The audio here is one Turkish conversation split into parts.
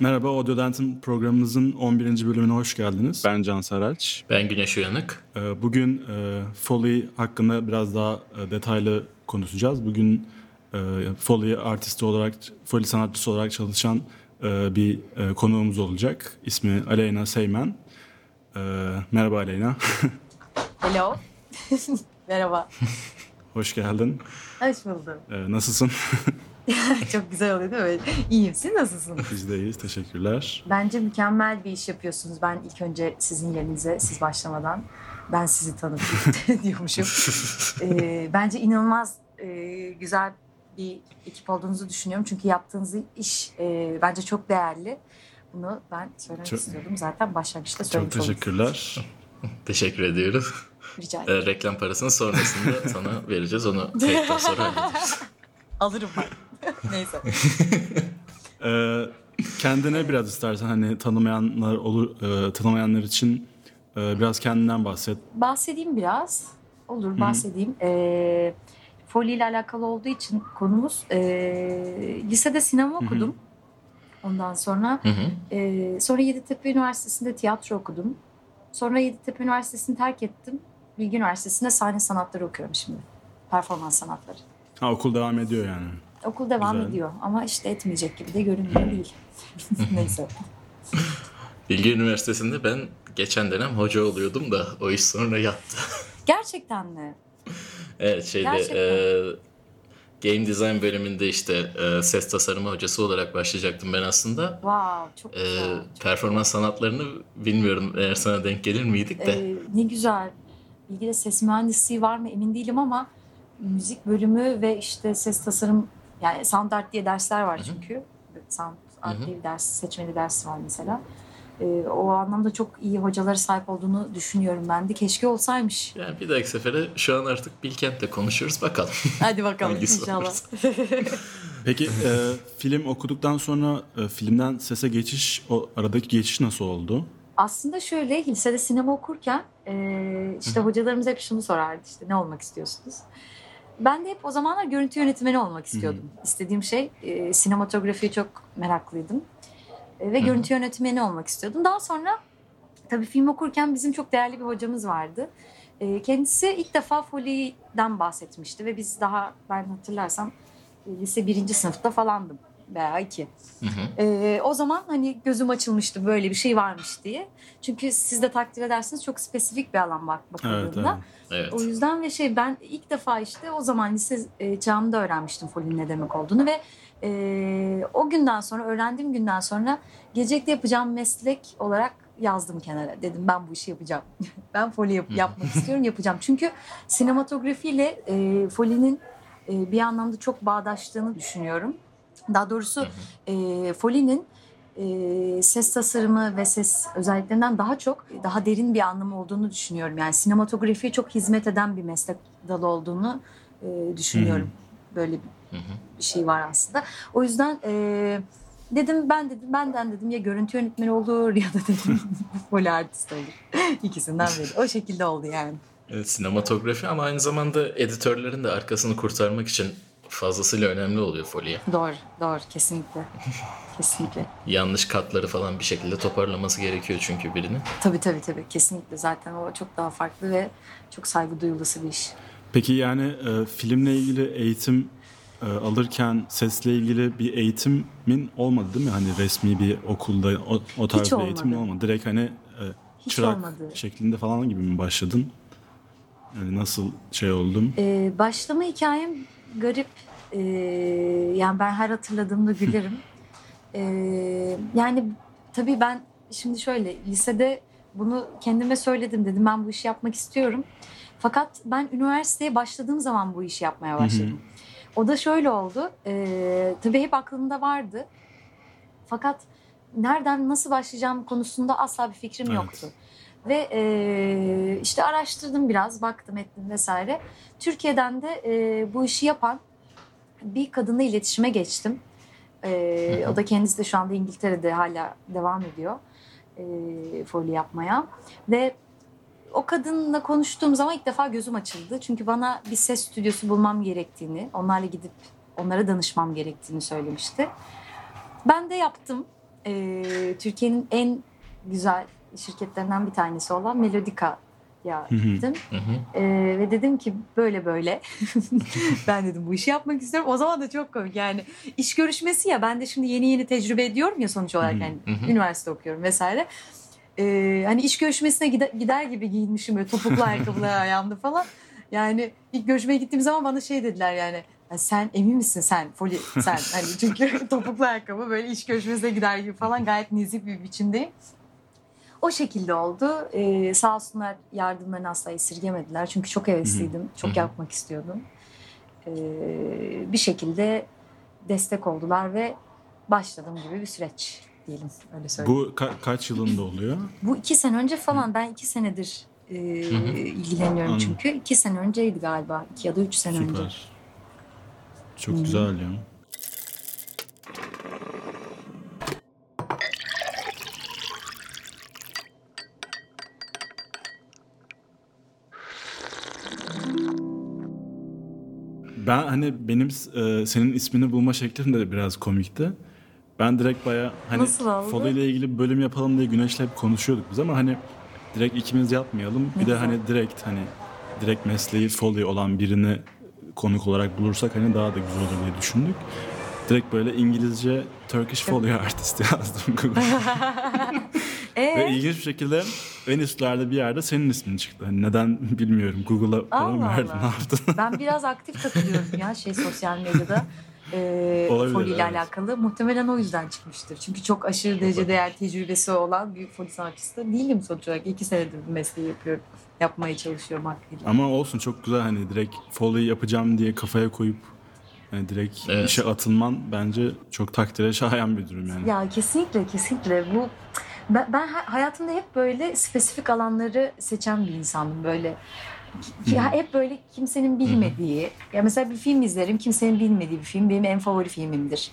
Merhaba, Audio Dentim programımızın 11. bölümüne hoş geldiniz. Ben Can Saraç. Ben Güneş Uyanık. Ee, Bugün e, Foley hakkında biraz daha e, detaylı konuşacağız. Bugün e, Foley artisti olarak, Foley sanatçısı olarak çalışan bir konuğumuz olacak. İsmi Aleyna Seymen. Merhaba Aleyna. Hello. Merhaba. hoş geldin. Hoş buldum. Nasılsın? Çok güzel oluyor değil mi? İyiyim. Siz nasılsınız? Biz de iyiyiz, teşekkürler. Bence mükemmel bir iş yapıyorsunuz. Ben ilk önce sizin yerinize, siz başlamadan ben sizi tanıtayım diyormuşum. Ee, bence inanılmaz e, güzel bir ekip olduğunuzu düşünüyorum. Çünkü yaptığınız iş e, bence çok değerli. Bunu ben söylemek Çok- istiyordum. Zaten başlangıçta Çok söylemiş oldum. teşekkürler. Teşekkür ediyoruz. Rica ederim. Ee, reklam parasını sonrasında sana vereceğiz. Onu kayıttan sonra hallederiz. Alırım ben. Neyse. Ee, kendine biraz istersen hani tanımayanlar olur, e, tanımayanlar için e, biraz kendinden bahset. Bahsedeyim biraz. Olur bahsedeyim. Ee, Foley ile alakalı olduğu için konumuz ee, lisede sinema hı. okudum. Ondan sonra Hı hı. ee, sonra Yeditepe Üniversitesi'nde tiyatro okudum. Sonra Yeditepe Üniversitesi'ni terk ettim. Bilgi Üniversitesi'nde sahne sanatları okuyorum şimdi. Performans sanatları. Ha okul devam ediyor yani. Okul devam Güzel. ediyor ama işte etmeyecek gibi de görünmüyor değil. Neyse. Bilgi Üniversitesi'nde ben geçen dönem hoca oluyordum da o iş sonra yattı. Gerçekten mi? evet şeyde Gerçekten. e, Game Design bölümünde işte e, ses tasarımı hocası olarak başlayacaktım ben aslında. Wow çok E, güzel. performans sanatlarını bilmiyorum eğer sana denk gelir miydik de. Ee, ne güzel. İlgide ses mühendisliği var mı emin değilim ama müzik bölümü ve işte ses tasarım yani sound art diye dersler var çünkü. Sound art Hı hı. diye bir ders, seçmeli ders var mesela. Ee, o anlamda çok iyi hocalara sahip olduğunu düşünüyorum ben de. Keşke olsaymış. Yani bir dahaki sefere şu an artık Bilkent'te konuşuruz bakalım. Hadi bakalım Hangisi inşallah. Peki e, film okuduktan sonra e, filmden sese geçiş, o aradaki geçiş nasıl oldu? Aslında şöyle lisede sinema okurken e, işte hocalarımız hep şunu sorardı işte ne olmak istiyorsunuz? Ben de hep o zamanlar görüntü yönetmeni olmak istiyordum. İstediğim şey e, sinematografiye çok meraklıydım. E, ve hı. görüntü yönetmeni olmak istiyordum. Daha sonra tabii film okurken bizim çok değerli bir hocamız vardı. E, kendisi ilk defa Foley'den bahsetmişti ve biz daha ben hatırlarsam e, lise birinci sınıfta falandım veya iki. Hı hı. Ee, o zaman hani gözüm açılmıştı böyle bir şey varmış diye. Çünkü siz de takdir edersiniz çok spesifik bir alan bak bakıldığında. evet. Evet. O yüzden ve şey ben ilk defa işte o zaman lise e, çağımda öğrenmiştim folinin ne demek olduğunu ve e, o günden sonra öğrendiğim günden sonra gelecekte yapacağım meslek olarak yazdım kenara. Dedim ben bu işi yapacağım. ben foli yap- yapmak istiyorum yapacağım. Çünkü sinematografiyle e, folinin e, bir anlamda çok bağdaştığını düşünüyorum. Daha doğrusu e, Foley'nin e, ses tasarımı ve ses özelliklerinden daha çok daha derin bir anlamı olduğunu düşünüyorum. Yani sinematografiye çok hizmet eden bir meslek dalı olduğunu e, düşünüyorum. Böyle bir, Hı hı. bir şey var aslında. O yüzden e, dedim ben dedim benden dedim ya görüntü yönetmeni olur ya da dedim Foley artist olur. İkisinden biri. O şekilde oldu yani. Evet, sinematografi ama aynı zamanda editörlerin de arkasını kurtarmak için fazlasıyla önemli oluyor Foley'e. Doğru, doğru. Kesinlikle. Kesinlikle. Yanlış katları falan bir şekilde toparlaması gerekiyor çünkü birinin. Tabii tabii tabii. Kesinlikle. Zaten o çok daha farklı ve çok saygı duyulası bir iş. Peki yani e, filmle ilgili eğitim e, alırken sesle ilgili bir eğitimin olmadı değil mi? Hani resmi bir okulda o, o tarz Hiç bir eğitim olmadı. olmadı. Direkt hani e, Hiç çırak olmadı. şeklinde falan gibi mi başladın? Yani nasıl şey oldum? Ee, başlama hikayem garip. Ee, yani ben her hatırladığımda gülerim. Ee, yani tabii ben şimdi şöyle lisede bunu kendime söyledim dedim ben bu işi yapmak istiyorum. Fakat ben üniversiteye başladığım zaman bu işi yapmaya başladım. O da şöyle oldu. Ee, tabii hep aklımda vardı. Fakat nereden nasıl başlayacağım konusunda asla bir fikrim Evet. yoktu. Ve e, işte araştırdım biraz, baktım ettim vesaire. Türkiye'den de e, bu işi yapan bir kadınla iletişime geçtim. E, o da kendisi de şu anda İngiltere'de hala devam ediyor e, folyo yapmaya. Ve o kadınla konuştuğum zaman ilk defa gözüm açıldı. Çünkü bana bir ses stüdyosu bulmam gerektiğini, onlarla gidip onlara danışmam gerektiğini söylemişti. Ben de yaptım. e, Türkiye'nin en güzel şirketlerinden bir tanesi olan Melodica'ya Hı hı. gittim. Ee, ve dedim ki böyle böyle ben dedim bu işi yapmak istiyorum. O zaman da çok komik yani iş görüşmesi ya ben de şimdi yeni yeni tecrübe ediyorum ya sonuç olarak yani üniversite okuyorum vesaire. Ee, hani iş görüşmesine gider, gider gibi giyinmişim böyle topuklu ayakkabılar ayağımda falan. Yani ilk görüşmeye gittiğim zaman bana şey dediler yani "Ya sen emin misin sen Foli sen hani çünkü topuklu ayakkabı böyle iş görüşmesine gider gibi falan gayet nezih bir biçimdeyim. O şekilde oldu. Ee, sağ olsunlar yardımlarını asla esirgemediler. Çünkü çok hevesliydim. Çok yapmak istiyordum. Ee, bir şekilde destek oldular ve başladım gibi bir süreç diyelim. Öyle söyleyeyim. Bu ka- kaç yılında oluyor? Bu, iki sene önce falan. Ben iki senedir e, ilgileniyorum Anladım. çünkü. iki sene önceydi galiba. iki ya da üç sene önce. Süper. Çok Hı. güzel ya. Ben hani benim e, senin ismini bulma şeklim de biraz komikti. Ben direkt baya hani? Follow ile ilgili bir bölüm yapalım diye Güneş'le hep konuşuyorduk biz ama hani direkt ikimiz yapmayalım. Bir de hani direkt hani direkt mesleği Foley olan birini konuk olarak bulursak hani daha da güzel olur diye düşündük. Direkt böyle İngilizce Turkish Foley Artist yazdım Google'a. Ve Ee, ilginç bir şekilde en üstlerde bir yerde senin ismin çıktı. Hani neden bilmiyorum. Google'a falan verdin ne yaptın? ben biraz aktif takılıyorum ya şey sosyal medyada. E, Olabilir, Foli ile evet. alakalı. Muhtemelen o yüzden çıkmıştır. Çünkü çok aşırı derecede eğer tecrübesi olan bir foli sanatçısı da değilim sonuç olarak. İki senedir bu mesleği yapıyorum. Yapmaya çalışıyorum hakkıyla. Ama olsun çok güzel hani direkt Foley yapacağım diye kafaya koyup hani direkt Evet. işe atılman bence çok takdire şayan bir durum yani. Ya kesinlikle kesinlikle bu ben, ben ha- hayatımda hep böyle spesifik alanları seçen bir insanım böyle Ki- Hı. hep böyle kimsenin bilmediği ya mesela bir film izlerim kimsenin bilmediği bir film benim en favori filmimdir.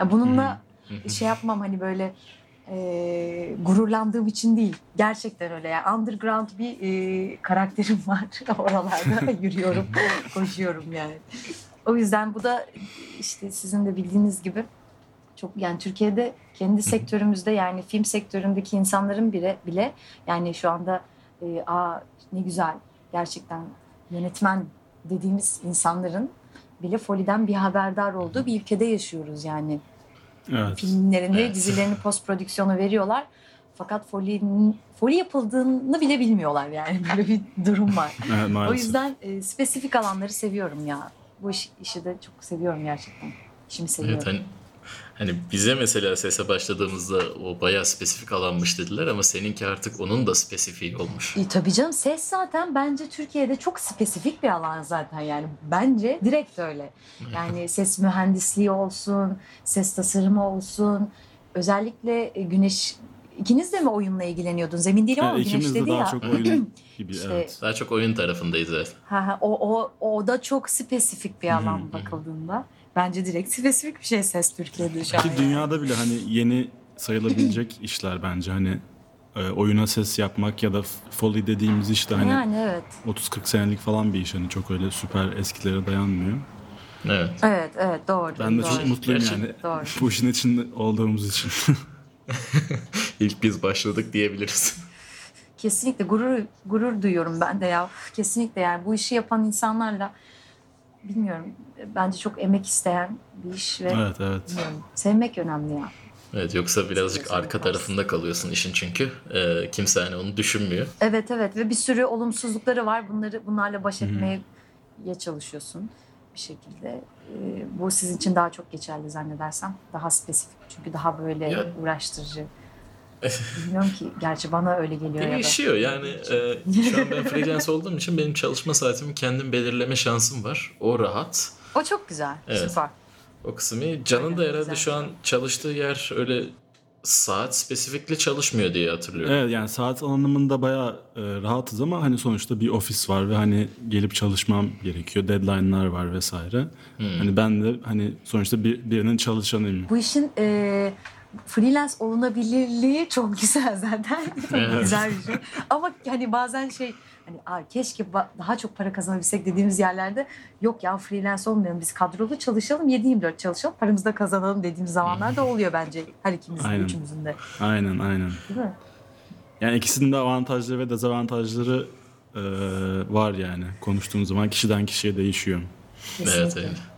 Ya bununla şey yapmam hani böyle e, gururlandığım için değil gerçekten öyle yani underground bir e, karakterim var oralarda yürüyorum koşuyorum yani. O yüzden bu da işte sizin de bildiğiniz gibi çok yani Türkiye'de kendi sektörümüzde yani film sektöründeki insanların bile bile yani şu anda e, aa ne güzel gerçekten yönetmen dediğimiz insanların bile Foli'den bir haberdar olduğu bir ülkede yaşıyoruz yani. Evet. Filmlerini, Evet. dizilerini post prodüksiyonu veriyorlar. Fakat Foli'nin Foli yapıldığını bile bilmiyorlar yani böyle bir durum var. Evet, O yüzden e, spesifik alanları seviyorum ya. Bu iş, işi de çok seviyorum gerçekten. İşimi seviyorum. Evet hani hani bize mesela sese başladığımızda o bayağı spesifik alanmış dediler ama seninki artık onun da spesifiği olmuş. E, tabii canım ses zaten bence Türkiye'de çok spesifik bir alan zaten yani bence direkt öyle. Yani ses mühendisliği olsun, ses tasarımı olsun. Özellikle e, Güneş ikiniz de mi oyunla ilgileniyordunuz? Emin değilim ama Yani Güneş ikimiz de dedi daha ya. çok oyun gibi İşte- evet. Daha çok oyun tarafındayız evet. Ha, ha, o, o, o da çok spesifik bir alan bakıldığında. Bence direkt spesifik bir şey ses Türkiye'de şu an. Ki yani. dünyada bile hani yeni sayılabilecek işler bence hani e, oyuna ses yapmak ya da Foley dediğimiz işte hani Yani evet. 30-40 senelik falan bir iş hani çok öyle süper eskilere dayanmıyor. Evet. Evet evet doğru. Ben de doğru. çok mutluyum Gerçi- yani Doğru. bu işin içinde olduğumuz için. İlk biz başladık diyebiliriz. Kesinlikle gurur gurur duyuyorum ben de ya. Kesinlikle yani bu işi yapan insanlarla bilmiyorum bence çok emek isteyen bir iş ve evet evet. bilmiyorum, sevmek önemli ya. Evet yoksa birazcık Kesinlikle. arka tarafında kalıyorsun işin çünkü. Ee, kimse hani onu düşünmüyor. Evet evet ve bir sürü olumsuzlukları var. Bunları bunlarla baş etmeye ya çalışıyorsun bir şekilde. Bu sizin için daha çok geçerli zannedersem. Daha spesifik çünkü daha böyle Ya- uğraştırıcı. Bilmiyorum ki gerçi bana öyle geliyor ya da. Değişiyor yani. e, şu an ben freelance olduğum için benim çalışma saatimi kendim belirleme şansım var. O rahat. O çok güzel. Evet. Süper. O kısmı. Can'ın da herhalde güzel. şu an çalıştığı yer öyle saat spesifikli çalışmıyor diye hatırlıyorum. Evet yani saat anlamında bayağı e, rahatız ama hani sonuçta bir ofis var ve hani gelip çalışmam gerekiyor. Deadline'lar var vesaire. Hmm. Hani ben de hani sonuçta bir, birinin çalışanıyım. Bu işin e, freelance olunabilirliği çok güzel zaten. Evet. güzel bir şey. Ama hani bazen şey hani Aa, keşke daha çok para kazanabilsek dediğimiz yerlerde yok ya freelance olmayalım biz kadrolu çalışalım 7-24 çalışalım paramızı da kazanalım dediğimiz zamanlar da oluyor bence her ikimizin Aynen. üçümüzün de. Aynen aynen. Değil mi? Yani ikisinin de avantajları ve dezavantajları e, var yani. Konuştuğumuz zaman kişiden kişiye değişiyor. Evet Kesinlikle.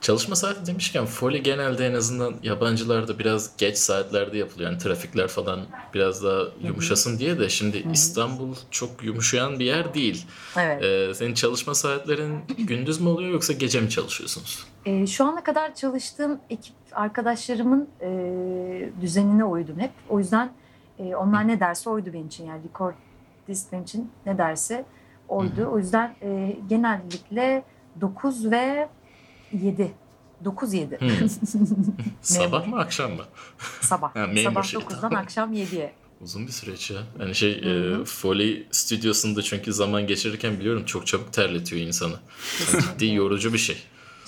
Çalışma saati demişken Foley genelde en azından yabancılarda biraz geç saatlerde yapılıyor. Yani trafikler falan biraz daha yumuşasın diye de şimdi İstanbul çok yumuşayan bir yer değil. Evet. Ee, senin çalışma saatlerin gündüz mü oluyor yoksa gece mi çalışıyorsunuz? Ee, şu ana kadar çalıştığım ekip arkadaşlarımın e, düzenine uydum hep. O yüzden e, onlar ne derse oydu benim için. Yani recordist benim için ne derse oydu. O yüzden e, genellikle 9 ve 7. 9-7 Hmm. Sabah mı akşam mı? sabah. Memur sabah şey. 9'dan akşam 7'ye. Uzun bir süreç ya. Hani şey e, Foley stüdyosunda çünkü zaman geçirirken biliyorum çok çabuk terletiyor insanı. Yani ciddi yorucu bir şey.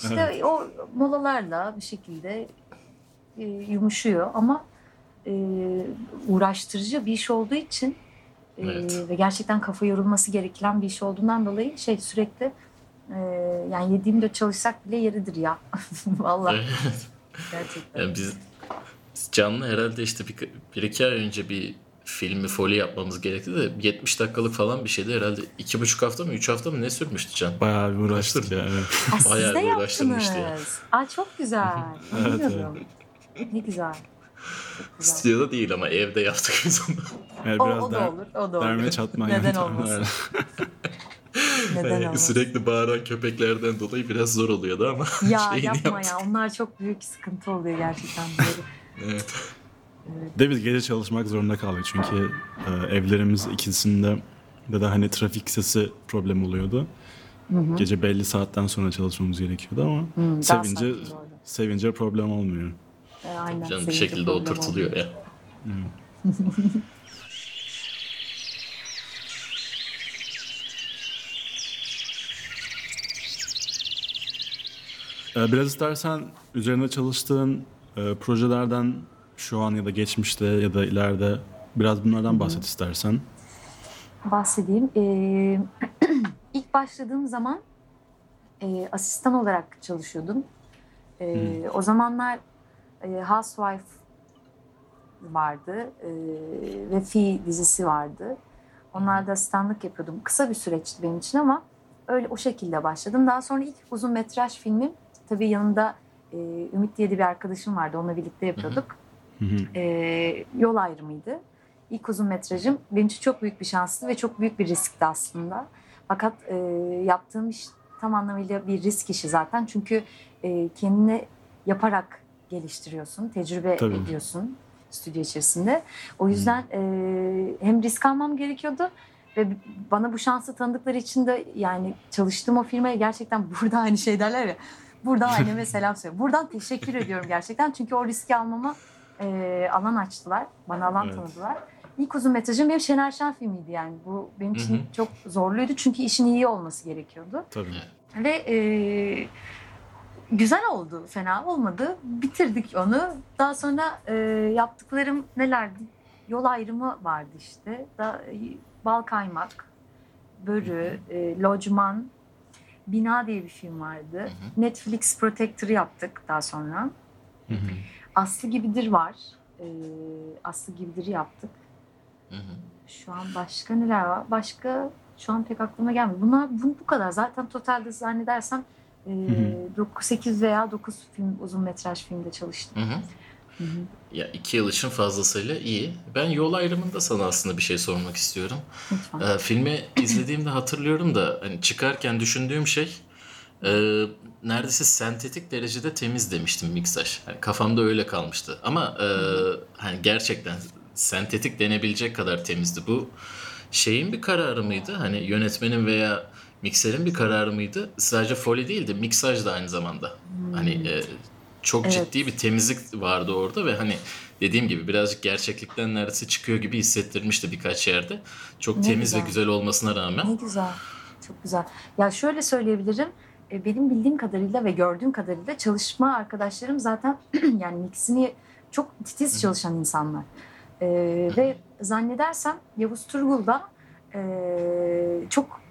İşte o molalarla bir şekilde e, yumuşuyor ama e, uğraştırıcı bir iş olduğu için e, Evet. ve gerçekten kafa yorulması gereken bir iş olduğundan dolayı şey sürekli e, yani yediğimde çalışsak bile yeridir ya. Vallahi Evet. gerçekten. Yani biz, biz canlı herhalde işte bir, bir iki ay önce bir filmi Foley yapmamız gerekti de 70 dakikalık falan bir şeydi herhalde iki buçuk hafta mı üç hafta mı ne sürmüştü Can? Bayağı bir uğraştık ya. Evet. Bayağı bir uğraştırmıştı ya. Aa, çok güzel. Evet, Bilmiyordum. Ne güzel. Güzel. Stüdyoda değil ama evde yaptık biz onu. Yani O, biraz o da der, olur. O da olur. derme çatma Neden olmasın? Neden olmasın? sürekli bağıran köpeklerden dolayı biraz zor oluyordu ama Ya yapma yaptık. ya. Onlar çok büyük sıkıntı oluyor gerçekten. Böyle. Evet. De biz gece çalışmak zorunda kaldık çünkü e, evlerimiz ikisinde de de hani trafik sesi problem oluyordu. Gece belli saatten sonra çalışmamız gerekiyordu ama daha sevince sevince problem olmuyor. Ee, Aynen. Canım bir şekilde oturtuluyor olmuyor. ya. biraz istersen üzerinde çalıştığın e, projelerden şu an ya da geçmişte ya da ileride biraz bunlardan bahset istersen. Bahsedeyim. Ee, ilk başladığım zaman e, asistan olarak çalışıyordum. Ee, O zamanlar e, Housewife vardı e, ve Fi dizisi vardı. Onlarda asistanlık yapıyordum. Kısa bir süreçti benim için ama öyle o şekilde başladım. Daha sonra ilk uzun metraj filmim tabii yanında e, Ümit diye de bir arkadaşım vardı. Onunla birlikte yapıyorduk. Hı hı. e, yol ayrımıydı. İlk uzun metrajım benim için çok büyük bir şanstı ve çok büyük bir riskti aslında. Fakat e, yaptığım iş tam anlamıyla bir risk işi zaten. Çünkü e, kendini yaparak geliştiriyorsun, tecrübe Tabii. ediyorsun stüdyo içerisinde. O yüzden e, hem risk almam gerekiyordu ve bana bu şansı tanıdıkları için de yani çalıştığım o firmaya gerçekten burada aynı şey derler ya. Burada anneme selam söylüyorum. Buradan teşekkür ediyorum gerçekten. Çünkü o riski almama e, alan açtılar. Bana alan Evet. tanıdılar. İlk uzun metrajım benim Şener Şen filmiydi yani. Bu benim için Hı hı. çok zorluydu. Çünkü işin iyi olması gerekiyordu. Tabii. Ve e, güzel oldu. Fena olmadı. Bitirdik onu. Daha sonra e, yaptıklarım nelerdi? Yol ayrımı vardı işte. Da, bal kaymak, börü, e, lojman, bina diye bir film vardı. Netflix Protector'ı yaptık daha sonra. Hı hı. Aslı Gibidir var. E, Aslı Gibidir'i yaptık. Hı hı. Şu an başka neler var? Başka şu an pek aklıma gelmiyor. Bunlar bu, bu kadar. Zaten totalde zannedersem e, hı. 9, 8 veya 9 film uzun metraj filmde çalıştım. Hı hı. Hı hı. Ya iki yıl için fazlasıyla iyi. Ben yol ayrımında sana aslında bir şey sormak istiyorum. Lütfen. Ee, filmi izlediğimde hatırlıyorum da hani çıkarken düşündüğüm şey e, neredeyse sentetik derecede temiz demiştim miksaj. Hani kafamda öyle kalmıştı. Ama e, hani gerçekten sentetik denebilecek kadar temizdi. Bu şeyin bir kararı mıydı? Hani yönetmenin veya mikserin bir kararı mıydı? Sadece Foley değil de miksaj da aynı zamanda. Hani e, çok Evet. ciddi bir temizlik vardı orada ve hani dediğim gibi birazcık gerçeklikten neredeyse çıkıyor gibi hissettirmişti birkaç yerde. Çok Ne temiz ve güzel. güzel olmasına rağmen. Ne güzel. Çok güzel. Ya şöyle söyleyebilirim. e, Benim bildiğim kadarıyla ve gördüğüm kadarıyla çalışma arkadaşlarım zaten yani mixini çok titiz çalışan insanlar. E, ve zannedersem Yavuz Turgul da e, çok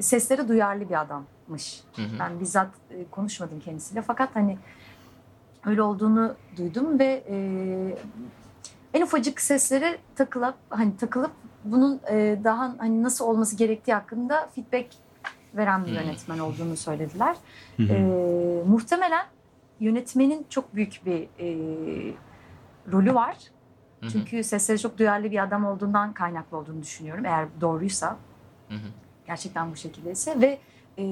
seslere duyarlı bir adammış. Hı hı. Ben bizzat e, konuşmadım kendisiyle fakat hani öyle olduğunu duydum ve e, en ufacık seslere takılıp hani takılıp bunun e, daha hani nasıl olması gerektiği hakkında feedback veren bir Hmm. yönetmen olduğunu söylediler. E, muhtemelen yönetmenin çok büyük bir e, rolü var. Çünkü sesleri çok duyarlı bir adam olduğundan kaynaklı olduğunu düşünüyorum. Eğer doğruysa gerçekten bu şekildeyse ve e,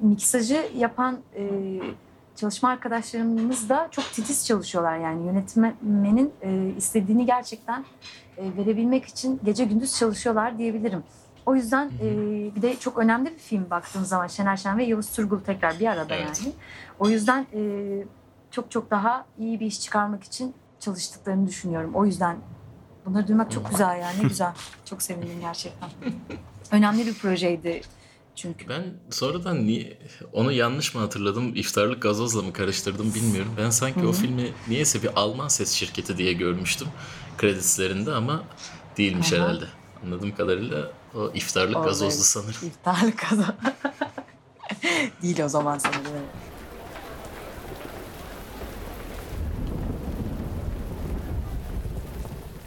miksajı yapan e, çalışma arkadaşlarımız da çok titiz çalışıyorlar yani yönetmenin e, istediğini gerçekten e, verebilmek için gece gündüz çalışıyorlar diyebilirim. O yüzden e, bir de çok önemli bir film baktığım zaman Şener Şen ve Yavuz Turgul tekrar bir arada Evet. yani. O yüzden e, çok çok daha iyi bir iş çıkarmak için çalıştıklarını düşünüyorum. O yüzden bunları duymak çok güzel yani ne güzel. Çok sevindim gerçekten. Önemli bir projeydi çünkü. Ben sonradan niye onu yanlış mı hatırladım? İftarlık gazozla mı karıştırdım bilmiyorum. Ben sanki o filmi niyeyse bir Alman ses şirketi diye görmüştüm kredislerinde ama değilmiş Aha. herhalde. Anladığım kadarıyla o iftarlık Oldu, gazozlu sanırım. İftarlı kazan. Değil o zaman sanırım.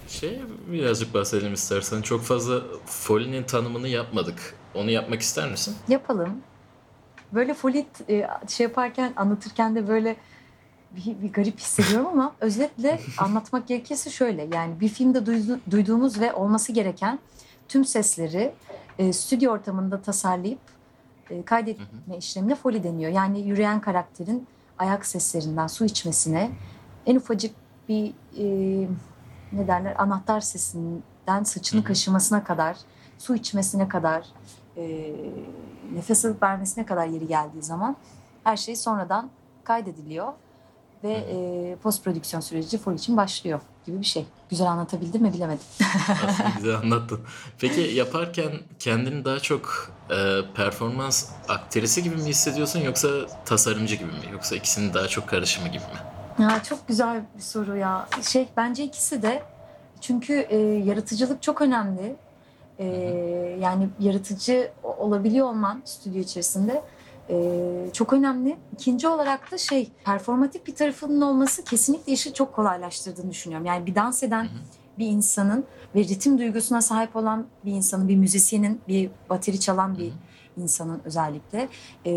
Şey birazcık bahsedelim istersen. Çok fazla Foley'nin tanımını yapmadık. Onu yapmak ister misin? Yapalım. Böyle folit e, şey yaparken anlatırken de böyle bir, bir garip hissediyorum ama özetle anlatmak gerekirse şöyle yani bir filmde duydu- duyduğumuz ve olması gereken tüm sesleri e, stüdyo ortamında tasarlayıp e, kaydetme işlemine foli deniyor. Yani yürüyen karakterin ayak seslerinden su içmesine en ufacık bir e, ne derler anahtar sesinden saçını hı. kaşımasına kadar su içmesine kadar e, nefes alıp vermesine kadar yeri geldiği zaman her şey sonradan kaydediliyor ve e, post prodüksiyon süreci fol için başlıyor gibi bir şey. Güzel anlatabildim mi bilemedim. Aslında güzel anlattın. Peki yaparken kendini daha çok e, performans aktrisi gibi mi hissediyorsun yoksa tasarımcı gibi mi? Yoksa ikisinin daha çok karışımı gibi mi? Ya çok güzel bir soru ya. Şey bence ikisi de çünkü e, yaratıcılık çok önemli. E, yani yaratıcı olabiliyor olman stüdyo içerisinde e, çok önemli. İkinci olarak da şey performatif bir tarafının olması kesinlikle işi çok kolaylaştırdığını düşünüyorum. Yani bir dans eden bir insanın ve ritim duygusuna sahip olan bir insanın, bir müzisyenin, bir bateri çalan bir insanın özellikle e,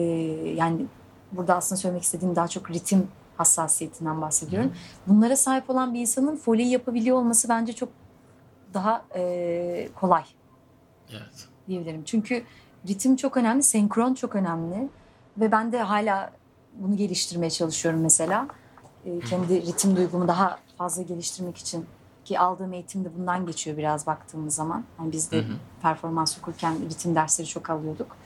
yani burada aslında söylemek istediğim daha çok ritim hassasiyetinden bahsediyorum. Bunlara sahip olan bir insanın foley yapabiliyor olması bence çok daha e, kolay Evet. diyebilirim. Çünkü ritim çok önemli, senkron çok önemli ve ben de hala bunu geliştirmeye çalışıyorum mesela. E, kendi ritim duygumu daha fazla geliştirmek için ki aldığım eğitim de bundan geçiyor biraz baktığımız zaman. Yani biz de Hı hı. performans okurken ritim dersleri çok alıyorduk.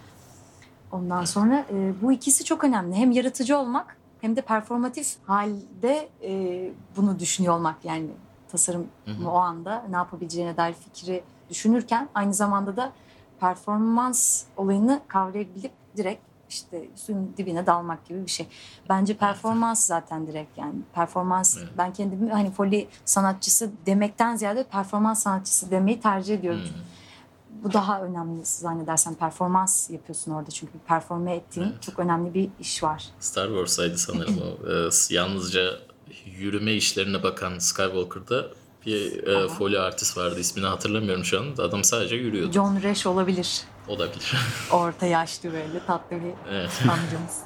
Ondan sonra e, bu ikisi çok önemli. Hem yaratıcı olmak hem de performatif halde e, bunu düşünüyor olmak yani tasarım Hı hı. o anda ne yapabileceğine dair fikri düşünürken aynı zamanda da performans olayını kavrayabilip direkt işte suyun dibine dalmak gibi bir şey. Bence performans zaten direkt yani performans Evet. ben kendimi hani foley sanatçısı demekten ziyade performans sanatçısı demeyi tercih ediyorum. Hmm. Bu daha önemli zannedersen performans yapıyorsun orada çünkü performe ettiğin Evet. çok önemli bir iş var. Star Wars'aydı sanırım o. Ee, yalnızca yürüme işlerine bakan Skywalker'da bir e, foley artist vardı. ismini hatırlamıyorum şu an. Adam sadece yürüyordu. John Resch olabilir. Olabilir. Orta yaşlı böyle tatlı bir evet. amcamız.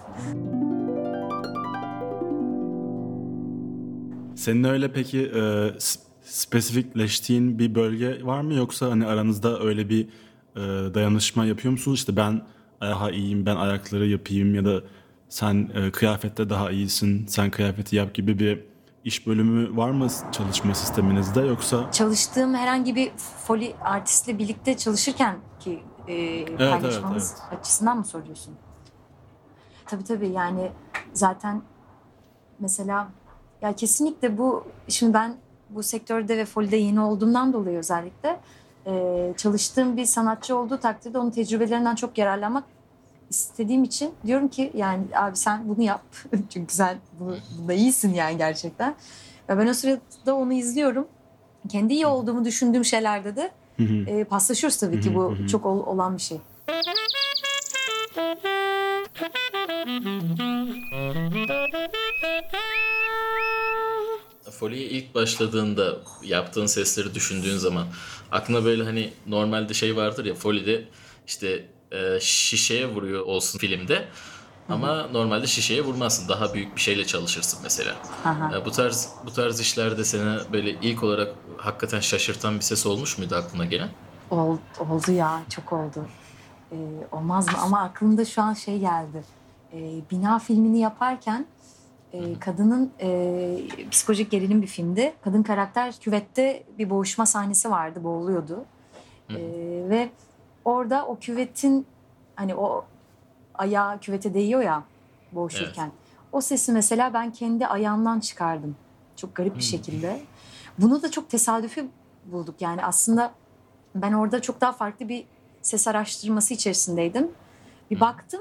Senin öyle peki e, s- spesifikleştiğin bir bölge var mı yoksa hani aranızda öyle bir e, dayanışma yapıyor musunuz? İşte ben daha iyiyim, ben ayakları yapayım ya da sen e, kıyafette daha iyisin, sen kıyafeti yap gibi bir iş bölümü var mı çalışma sisteminizde yoksa? Çalıştığım herhangi bir foley artistle birlikte çalışırken ki e, paylaşmamız açısından mı soruyorsun? Tabii tabii. Yani zaten mesela ya kesinlikle bu şimdi ben bu sektörde ve folide yeni olduğumdan dolayı özellikle e, çalıştığım bir sanatçı olduğu takdirde onun tecrübelerinden çok yararlanmak istediğim için diyorum ki yani abi sen bunu yap. Çünkü sen bunu, bunda iyisin yani gerçekten. Ve ben o sırada onu izliyorum. Kendi iyi olduğumu düşündüğüm şeylerde de Hı hı. e, paslaşıyoruz tabii ki. Bu çok ol- olan bir şey. Foley'e ilk başladığında yaptığın sesleri düşündüğün zaman aklına böyle hani normalde şey vardır ya Foley'de işte e, şişeye vuruyor olsun filmde ama normalde şişeye vurmazsın. Daha büyük bir şeyle çalışırsın mesela. Aha. Bu tarz bu tarz işlerde seni böyle ilk olarak hakikaten şaşırtan bir ses olmuş muydu aklına gelen? Ol- oldu ya çok oldu. Ee, olmaz mı? Ama aklımda şu an şey geldi. Ee, Bina filmini yaparken e, kadının e, psikolojik gerilim bir filmdi. Kadın karakter küvette bir boğuşma sahnesi vardı. Boğuluyordu. Ee, ve orada o küvetin hani o ayağı küvete değiyor ya boğuşurken. O sesi mesela ben kendi ayağımdan çıkardım. Çok garip bir şekilde. Bunu da çok tesadüfi bulduk. Yani aslında ben orada çok daha farklı bir ses araştırması içerisindeydim. Bir baktım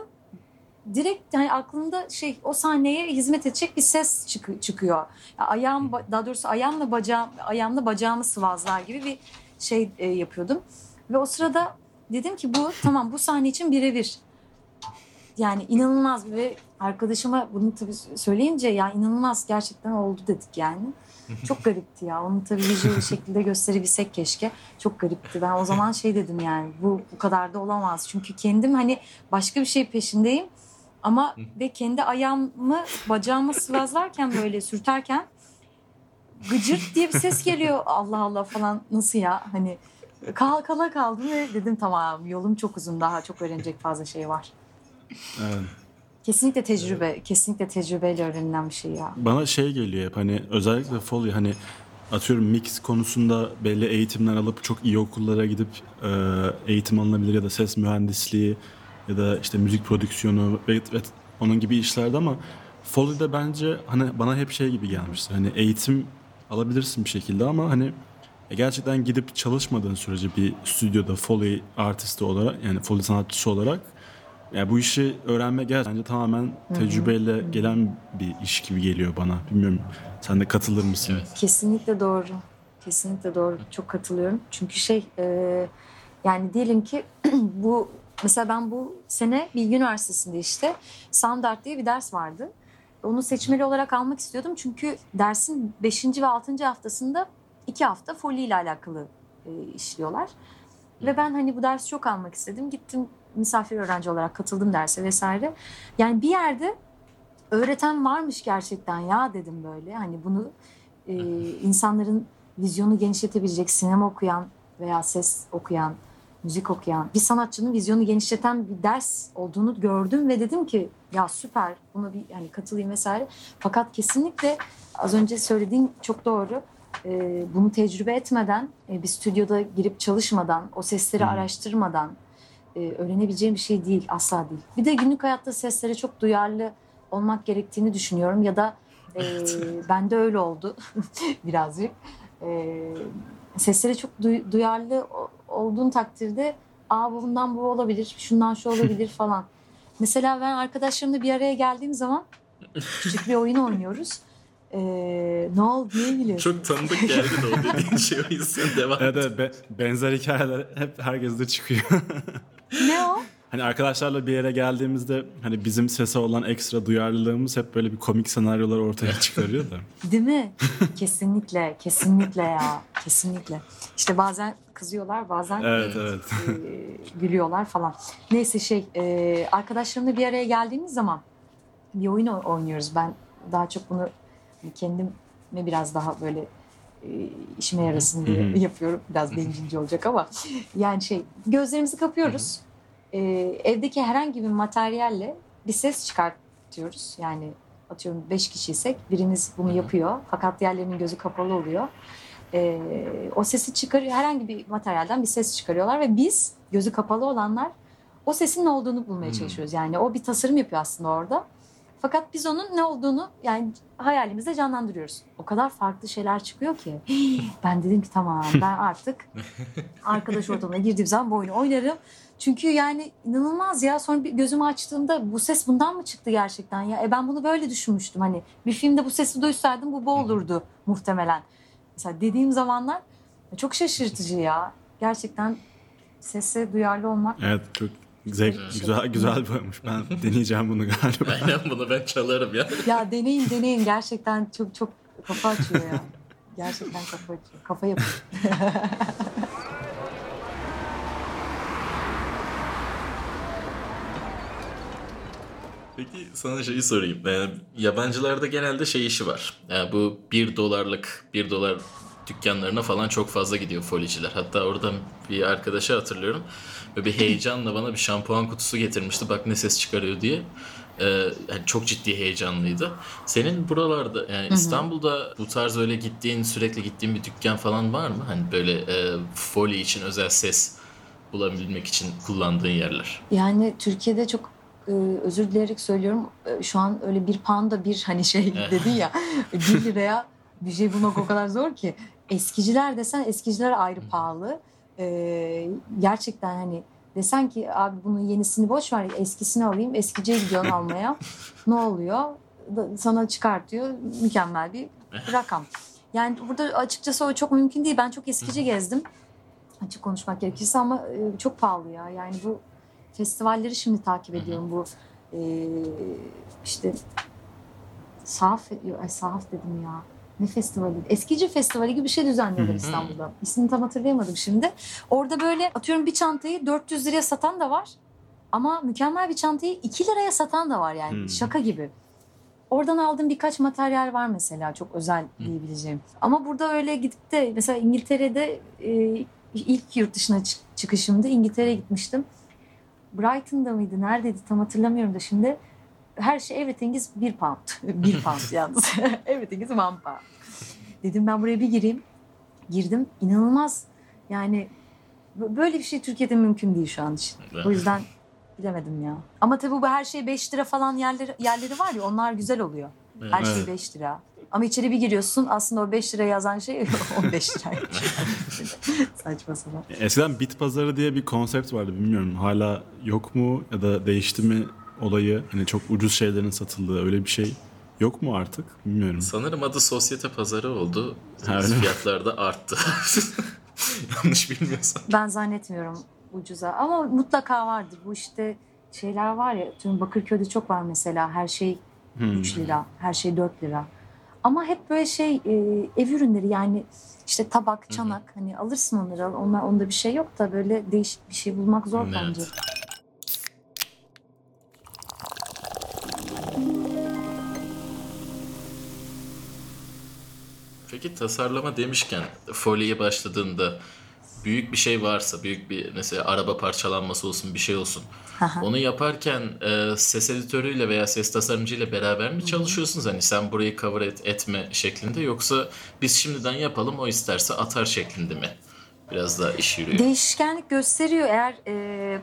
direkt yani aklımda şey o sahneye hizmet edecek bir ses çıkı- çıkıyor. Ya ayağım daha doğrusu ayağımla bacağım ayağımla bacağımı sıvazlar gibi bir şey e, yapıyordum. Ve o sırada dedim ki bu tamam bu sahne için birebir. Yani inanılmaz ve arkadaşıma bunu tabii söyleyince ya inanılmaz gerçekten oldu dedik yani. Çok garipti ya. Onu tabii visual şekilde gösterebilsek keşke. Çok garipti. Ben o zaman şey dedim yani bu bu kadar da olamaz. Çünkü kendim hani başka bir şey peşindeyim. Ama ve kendi ayağımı bacağımı sıvazlarken böyle sürterken gıcırt diye bir ses geliyor. Allah Allah falan nasıl ya hani kal kala kaldım ve dedim tamam yolum çok uzun daha çok öğrenecek fazla şey var. Evet. Kesinlikle tecrübe, kesinlikle tecrübeyle öğrenilen bir şey ya. Bana şey geliyor hep hani özellikle Foley hani atıyorum mix konusunda belli eğitimler alıp çok iyi okullara gidip e, eğitim alınabilir ya da ses mühendisliği ya da işte müzik prodüksiyonu ve, ve onun gibi işlerde ama Foley'de bence hani bana hep şey gibi gelmişti. Hani eğitim alabilirsin bir şekilde ama hani e, gerçekten gidip çalışmadığın sürece bir stüdyoda Foley artisti olarak yani Foley sanatçısı olarak yani bu işi öğrenme gerçekten tamamen tecrübeyle gelen bir iş gibi geliyor bana. Bilmiyorum sen de katılır mısın? Evet. Kesinlikle doğru. Kesinlikle doğru. Çok katılıyorum. Çünkü şey e, yani diyelim ki bu mesela ben bu sene Bilgi Üniversitesi'nde işte Sound Art diye bir ders vardı. Onu seçmeli olarak almak istiyordum. Çünkü dersin 5. ve 6. haftasında iki hafta Foley ile alakalı e, işliyorlar. Ve ben hani bu dersi çok almak istedim. Gittim misafir öğrenci olarak katıldım derse vesaire. Yani bir yerde öğreten varmış gerçekten ya dedim böyle. Hani bunu e, insanların vizyonu genişletebilecek sinema okuyan veya ses okuyan, müzik okuyan bir sanatçının vizyonu genişleten bir ders olduğunu gördüm ve dedim ki ya süper buna bir hani katılayım vesaire. Fakat kesinlikle az önce söylediğin çok doğru. E, bunu tecrübe etmeden, e, bir stüdyoda girip çalışmadan, o sesleri araştırmadan e, öğrenebileceğim bir şey değil, asla değil. Bir de günlük hayatta seslere çok duyarlı olmak gerektiğini düşünüyorum ya da e, bende öyle oldu birazcık. E, seslere çok duy- duyarlı olduğun takdirde aa bu bundan bu olabilir, şundan şu olabilir falan. Mesela ben arkadaşlarımla bir araya geldiğim zaman küçük bir oyun oynuyoruz. E, ne oldu niye gülüyorsun? Çok tanıdık geldi de o dediğin şey o yüzden devam Evet, evet, be- benzer hikayeler hep herkeste çıkıyor. Ne o? hani arkadaşlarla bir yere geldiğimizde hani bizim sese olan ekstra duyarlılığımız hep böyle bir komik senaryolar ortaya çıkarıyor da. Değil mi? kesinlikle, kesinlikle ya. Kesinlikle. İşte bazen kızıyorlar, bazen Evet evet. e, gülüyorlar falan. Neyse şey, e, arkadaşlarımla bir araya geldiğimiz zaman bir oyun oynuyoruz. Ben daha çok bunu kendime biraz daha böyle e, işime yarasın diye yapıyorum. Biraz bencilce olacak ama yani şey gözlerimizi kapıyoruz. E, evdeki herhangi bir materyalle bir ses çıkartıyoruz. Yani atıyorum beş kişiysek biriniz bunu yapıyor. Fakat diğerlerinin gözü kapalı oluyor. E, o sesi çıkarıyor. Herhangi bir materyalden bir ses çıkarıyorlar ve biz gözü kapalı olanlar o sesin ne olduğunu bulmaya çalışıyoruz. Yani o bir tasarım yapıyor aslında orada. Fakat biz onun ne olduğunu yani hayalimizde canlandırıyoruz. O kadar farklı şeyler çıkıyor ki. Ben dedim ki tamam ben artık arkadaş ortamına girdiğim zaman bu oyunu oynarım. Çünkü yani inanılmaz ya. Sonra bir gözümü açtığımda bu ses bundan mı çıktı gerçekten ya? E ben bunu böyle düşünmüştüm hani. Bir filmde bu sesi duysaydım bu bu olurdu muhtemelen. Mesela dediğim zamanlar çok şaşırtıcı ya. Gerçekten sese duyarlı olmak. Evet çok zevk, güzel güzel boyamış. Ben deneyeceğim bunu galiba. Aynen bunu ben çalarım ya. Ya deneyin deneyin gerçekten çok çok kafa açıyor ya. Gerçekten kafa açıyor. Kafa yapıyor. Peki sana şeyi sorayım. Ee, yabancılarda genelde şey işi var. Yani bu bir dolarlık, bir dolar dükkanlarına falan çok fazla gidiyor foliciler. Hatta oradan bir arkadaşı hatırlıyorum. Böyle bir heyecanla bana bir şampuan kutusu getirmişti. Bak ne ses çıkarıyor diye. Ee, yani çok ciddi heyecanlıydı. Senin buralarda yani İstanbul'da bu tarz öyle gittiğin sürekli gittiğin bir dükkan falan var mı? Hani böyle e, foli için özel ses bulabilmek için kullandığın yerler. Yani Türkiye'de çok e, özür dileyerek söylüyorum. e, şu an öyle bir pound'a bir hani şey dedin ya. bir liraya bir şey bulmak o kadar zor ki. Eskiciler desen eskiciler ayrı pahalı. E, gerçekten hani desen ki abi bunun yenisini boş ver eskisini alayım. Eskiciye gidiyorsun almaya. ne oluyor? Sana çıkartıyor. Mükemmel bir rakam. Yani burada açıkçası o çok mümkün değil. Ben çok eskici gezdim. Açık konuşmak gerekirse ama e, çok pahalı ya. Yani bu festivalleri şimdi takip ediyorum. Bu e, işte Sahaf, ay Sahaf dedim ya. Ne festivali? Eskici festivali gibi bir şey düzenliyorlar. İstanbul'da. İsmini tam hatırlayamadım şimdi. Orada böyle atıyorum bir çantayı 400 liraya satan da var. Ama mükemmel bir çantayı 2 liraya satan da var yani. Şaka gibi. Oradan aldığım birkaç materyal var mesela çok özel diyebileceğim. Ama burada öyle gidip de mesela İngiltere'de e, ilk yurt dışına çık- çıkışımda İngiltere'ye gitmiştim. Brighton'da mıydı? Neredeydi? Tam hatırlamıyorum da şimdi. Her şey everything is bir pound. bir pound yalnız. everything is one pound. Dedim ben buraya bir gireyim. Girdim. İnanılmaz. Yani böyle bir şey Türkiye'de mümkün değil şu an için. O yüzden bilemedim ya. Ama tabii bu her şey 5 lira falan yerleri, yerleri var ya onlar güzel oluyor. Her şey Evet. 5 lira. Ama içeri bir giriyorsun aslında o 5 lira yazan şey 15 lira. Saçma sapan. Eskiden bit pazarı diye bir konsept vardı bilmiyorum. Hala yok mu ya da değişti mi olayı? Hani çok ucuz şeylerin satıldığı öyle bir şey yok mu artık? Bilmiyorum. Sanırım adı sosyete pazarı oldu. Öyle? Fiyatlar da arttı. Yanlış bilmiyorsam. Ben zannetmiyorum ucuza ama mutlaka vardır. Bu işte şeyler var ya tüm Bakırköy'de çok var mesela her şey Hmm. 3 lira, her şey 4 lira. Ama hep böyle şey e, ev ürünleri yani işte tabak, çanak hani alırsın onları. Onlar onda bir şey yok da böyle değişik bir şey bulmak zor Evet. bence. Peki tasarlama demişken Foley'e başladığında büyük bir şey varsa, büyük bir mesela araba parçalanması olsun, bir şey olsun. Onu yaparken e, ses editörüyle veya ses tasarımcıyla beraber mi çalışıyorsunuz? Hani sen burayı cover et, etme şeklinde yoksa biz şimdiden yapalım o isterse atar şeklinde mi? Biraz daha iş yürüyor. Değişkenlik gösteriyor eğer e,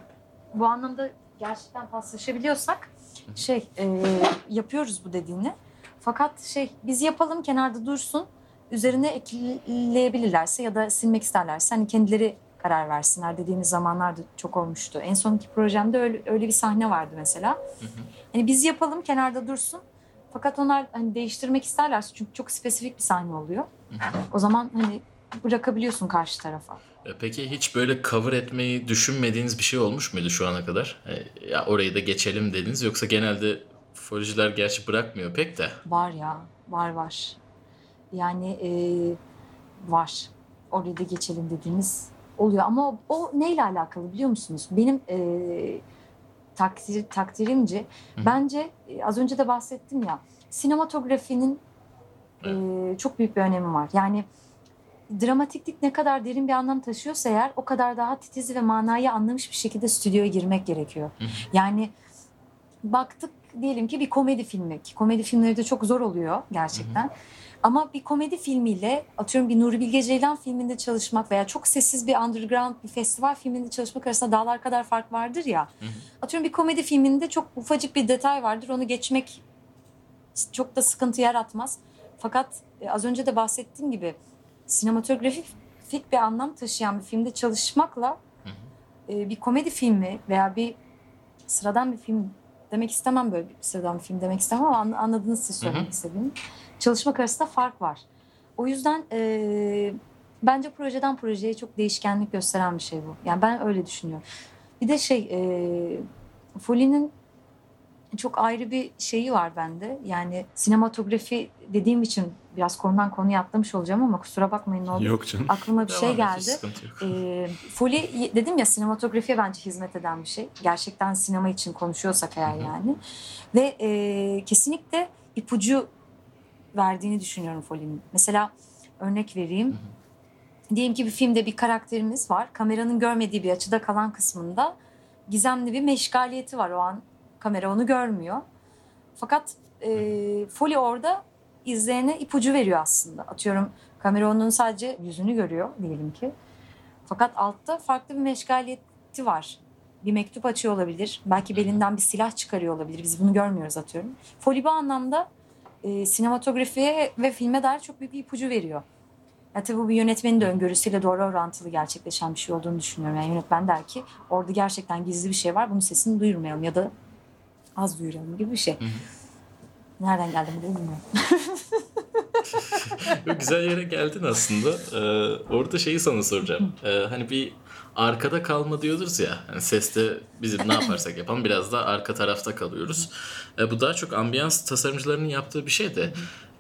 bu anlamda gerçekten paslaşabiliyorsak şey e, yapıyoruz bu dediğini. Fakat şey biz yapalım kenarda dursun üzerine ekleyebilirlerse ya da silmek isterlerse hani kendileri karar versinler dediğimiz zamanlar da çok olmuştu. En sonki projemde öyle, öyle bir sahne vardı mesela. Hani biz yapalım kenarda dursun. Fakat onlar hani değiştirmek isterlerse çünkü çok spesifik bir sahne oluyor. O zaman hani bırakabiliyorsun karşı tarafa. E, Peki hiç böyle cover etmeyi düşünmediğiniz bir şey olmuş muydu şu ana kadar? E, Ya orayı da geçelim dediniz yoksa genelde foliciler gerçi bırakmıyor pek de. Var ya, var var. Yani e, var. Oraya da geçelim dediğimiz oluyor. Ama o, o neyle alakalı biliyor musunuz? Benim e, takdir, takdirimce bence e, az önce de bahsettim ya sinematografinin e, çok büyük bir önemi var. Yani dramatiklik ne kadar derin bir anlam taşıyorsa eğer o kadar daha titiz ve manayı anlamış bir şekilde stüdyoya girmek gerekiyor. Yani baktık diyelim ki bir komedi filmi ki komedi filmleri de çok zor oluyor gerçekten. Ama bir komedi filmiyle atıyorum bir Nuri Bilge Ceylan filminde çalışmak veya çok sessiz bir underground bir festival filminde çalışmak arasında dağlar kadar fark vardır ya. Atıyorum bir komedi filminde çok ufacık bir detay vardır onu geçmek çok da sıkıntı yaratmaz. Fakat e, az önce de bahsettiğim gibi sinematografik bir anlam taşıyan bir filmde çalışmakla e, bir komedi filmi veya bir sıradan bir film demek istemem böyle bir sıradan bir film demek istemem ama an- anladınız siz söylemek istediğimi. Çalışmak arasında fark var. O yüzden e, bence projeden projeye çok değişkenlik gösteren bir şey bu. Yani ben öyle düşünüyorum. Bir de şey e, Foley'nin çok ayrı bir şeyi var bende. Yani sinematografi dediğim için biraz konudan konuya atlamış olacağım ama kusura bakmayın ne olur. Yok canım. Aklıma bir şey Devam geldi. Ee, Foley dedim ya sinematografiye bence hizmet eden bir şey. Gerçekten sinema için konuşuyorsak eğer Hı hı. yani. Ve e, kesinlikle ipucu verdiğini düşünüyorum Foley'nin. Mesela örnek vereyim. Diyelim ki bir filmde bir karakterimiz var. Kameranın görmediği bir açıda kalan kısmında gizemli bir meşgaliyeti var o an. Kamera onu görmüyor. Fakat e, Foley orada izleyene ipucu veriyor aslında. Atıyorum kamera onun sadece yüzünü görüyor diyelim ki. Fakat altta farklı bir meşgaliyeti var. Bir mektup açıyor olabilir. Belki belinden bir silah çıkarıyor olabilir. Biz bunu görmüyoruz atıyorum. Foley bu anlamda e, sinematografiye ve filme dair çok büyük bir ipucu veriyor. Ya tabii bu bir yönetmenin de öngörüsüyle doğru orantılı gerçekleşen bir şey olduğunu düşünüyorum. Yani yönetmen der ki orada gerçekten gizli bir şey var. Bunun sesini duyurmayalım ya da az duyuralım gibi bir şey. hı. Nereden geldim bu bilmiyorum. Güzel yere geldin aslında. Ee, orada şeyi sana soracağım. Ee, hani bir arkada kalma diyoruz ya. Hani seste bizim ne yaparsak yapalım biraz da arka tarafta kalıyoruz. Ee, bu daha çok ambiyans tasarımcılarının yaptığı bir şey de.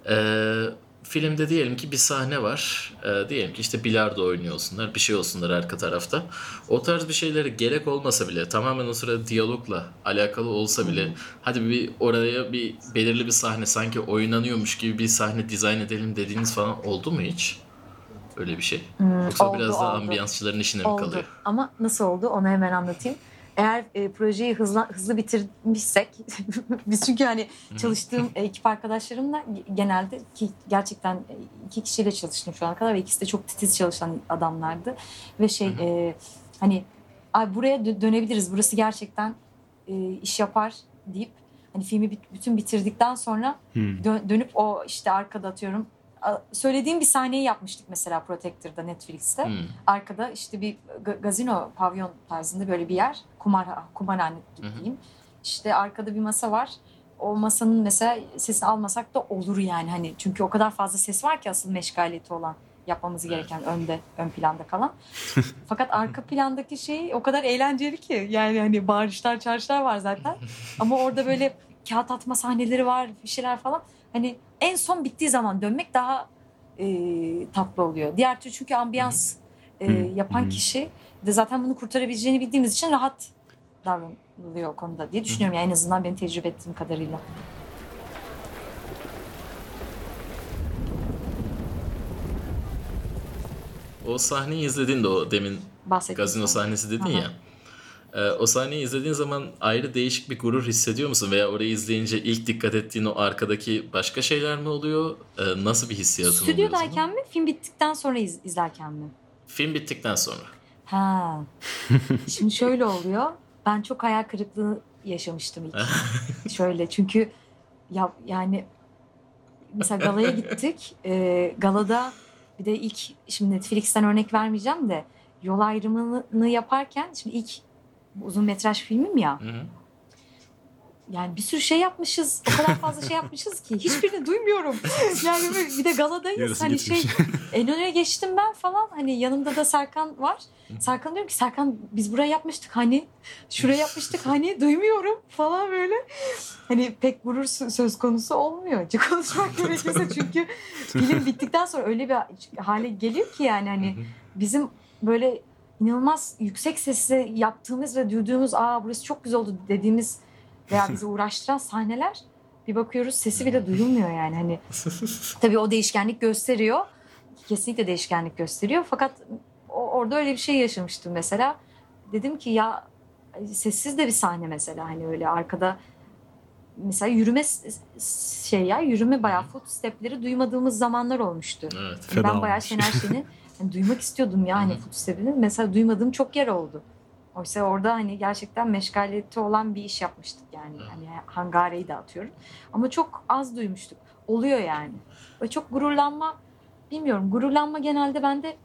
Ee, filmde diyelim ki bir sahne var. Ee, diyelim ki işte bilardo oynuyorsunlar. Bir şey olsunlar arka tarafta. O tarz bir şeyleri gerek olmasa bile tamamen o sırada diyalogla alakalı olsa bile hadi bir oraya bir belirli bir sahne sanki oynanıyormuş gibi bir sahne dizayn edelim dediğiniz falan oldu mu hiç? Öyle bir şey. Yoksa oldu, biraz daha oldu. ambiyansçıların işine mi oldu. kalıyor? Ama nasıl oldu onu hemen anlatayım. Eğer e, projeyi hızlı, hızlı bitirmişsek, biz çünkü hani çalıştığım ekip arkadaşlarımla ge- genelde ki gerçekten iki kişiyle çalıştım şu ana kadar ve ikisi de çok titiz çalışan adamlardı. Ve şey e, hani Ay buraya dö- dönebiliriz, burası gerçekten e, iş yapar deyip hani filmi bütün bitirdikten sonra Hmm. dö- dönüp o işte arkada atıyorum söylediğim bir sahneyi yapmıştık mesela Protector'da Netflix'te Hmm. arkada işte bir ga- gazino pavyon tarzında böyle bir yer kumar kumarhane diyeyim. İşte arkada bir masa var. O masanın mesela sesini almasak da olur yani hani çünkü o kadar fazla ses var ki asıl meşgaliyeti olan yapmamız gereken önde ön planda kalan. Fakat arka plandaki şey o kadar eğlenceli ki yani hani bağırışlar çağrışlar var zaten. Ama orada böyle kağıt atma sahneleri var bir şeyler falan. Hani en son bittiği zaman dönmek daha e, tatlı oluyor. Diğer türlü çünkü ambiyans e, Hı, yapan hı. kişi de zaten bunu kurtarabileceğini bildiğimiz için rahat davranılıyor o konuda diye düşünüyorum. Yani en azından benim tecrübe ettiğim kadarıyla. O sahneyi izledin de o demin Bahsettiğim gazino sahne. sahnesi dedin Aha. ya. Ee, o sahneyi izlediğin zaman ayrı değişik bir gurur hissediyor musun? Veya orayı izleyince ilk dikkat ettiğin o arkadaki başka şeyler mi oluyor? Ee, nasıl bir hissiyatın oluyor? Stüdyodayken mi film bittikten sonra iz- izlerken mi? Film bittikten sonra. Ha. Şimdi şöyle oluyor. Ben çok hayal kırıklığı yaşamıştım ilk. şöyle çünkü ya yani mesela galaya gittik. Ee, galada bir de ilk şimdi Netflix'ten örnek vermeyeceğim de yol ayrımını yaparken şimdi ilk uzun metraj filmim ya. Hı hı. Yani bir sürü şey yapmışız. O kadar fazla şey yapmışız ki hiçbirini duymuyorum. Yani bir- de galadayız. Yarısı hani gitmiş. şey en öne geçtim ben falan. Hani yanımda da Serkan var. Serkan diyorum ki Serkan biz buraya yapmıştık hani. Şuraya yapmıştık hani duymuyorum falan böyle. Hani pek gurur sö- söz konusu olmuyor. Açık konuşmak gerekirse çünkü film bittikten sonra öyle bir hale geliyor ki yani hani bizim böyle inanılmaz yüksek sesle yaptığımız ve duyduğumuz aa burası çok güzel oldu dediğimiz veya bizi uğraştıran sahneler bir bakıyoruz sesi bile duyulmuyor yani. Hani tabii o değişkenlik gösteriyor. Kesinlikle değişkenlik gösteriyor. Fakat orada öyle bir şey yaşamıştım mesela. Dedim ki ya sessiz de bir sahne mesela. Hani öyle arkada mesela yürüme şey ya yürüme bayağı footstepleri duymadığımız zamanlar olmuştu. Evet. Feda ben bayağı. Şener Şen'i hani duymak istiyordum ya Hı hı. footstep'ini. Mesela duymadığım çok yer oldu. Oysa orada hani gerçekten meşgaleti olan bir iş yapmıştık yani. Hani hangareyi dağıtıyorum. Ama çok az duymuştuk. Oluyor yani. Ve çok gururlanma bilmiyorum. Gururlanma genelde bende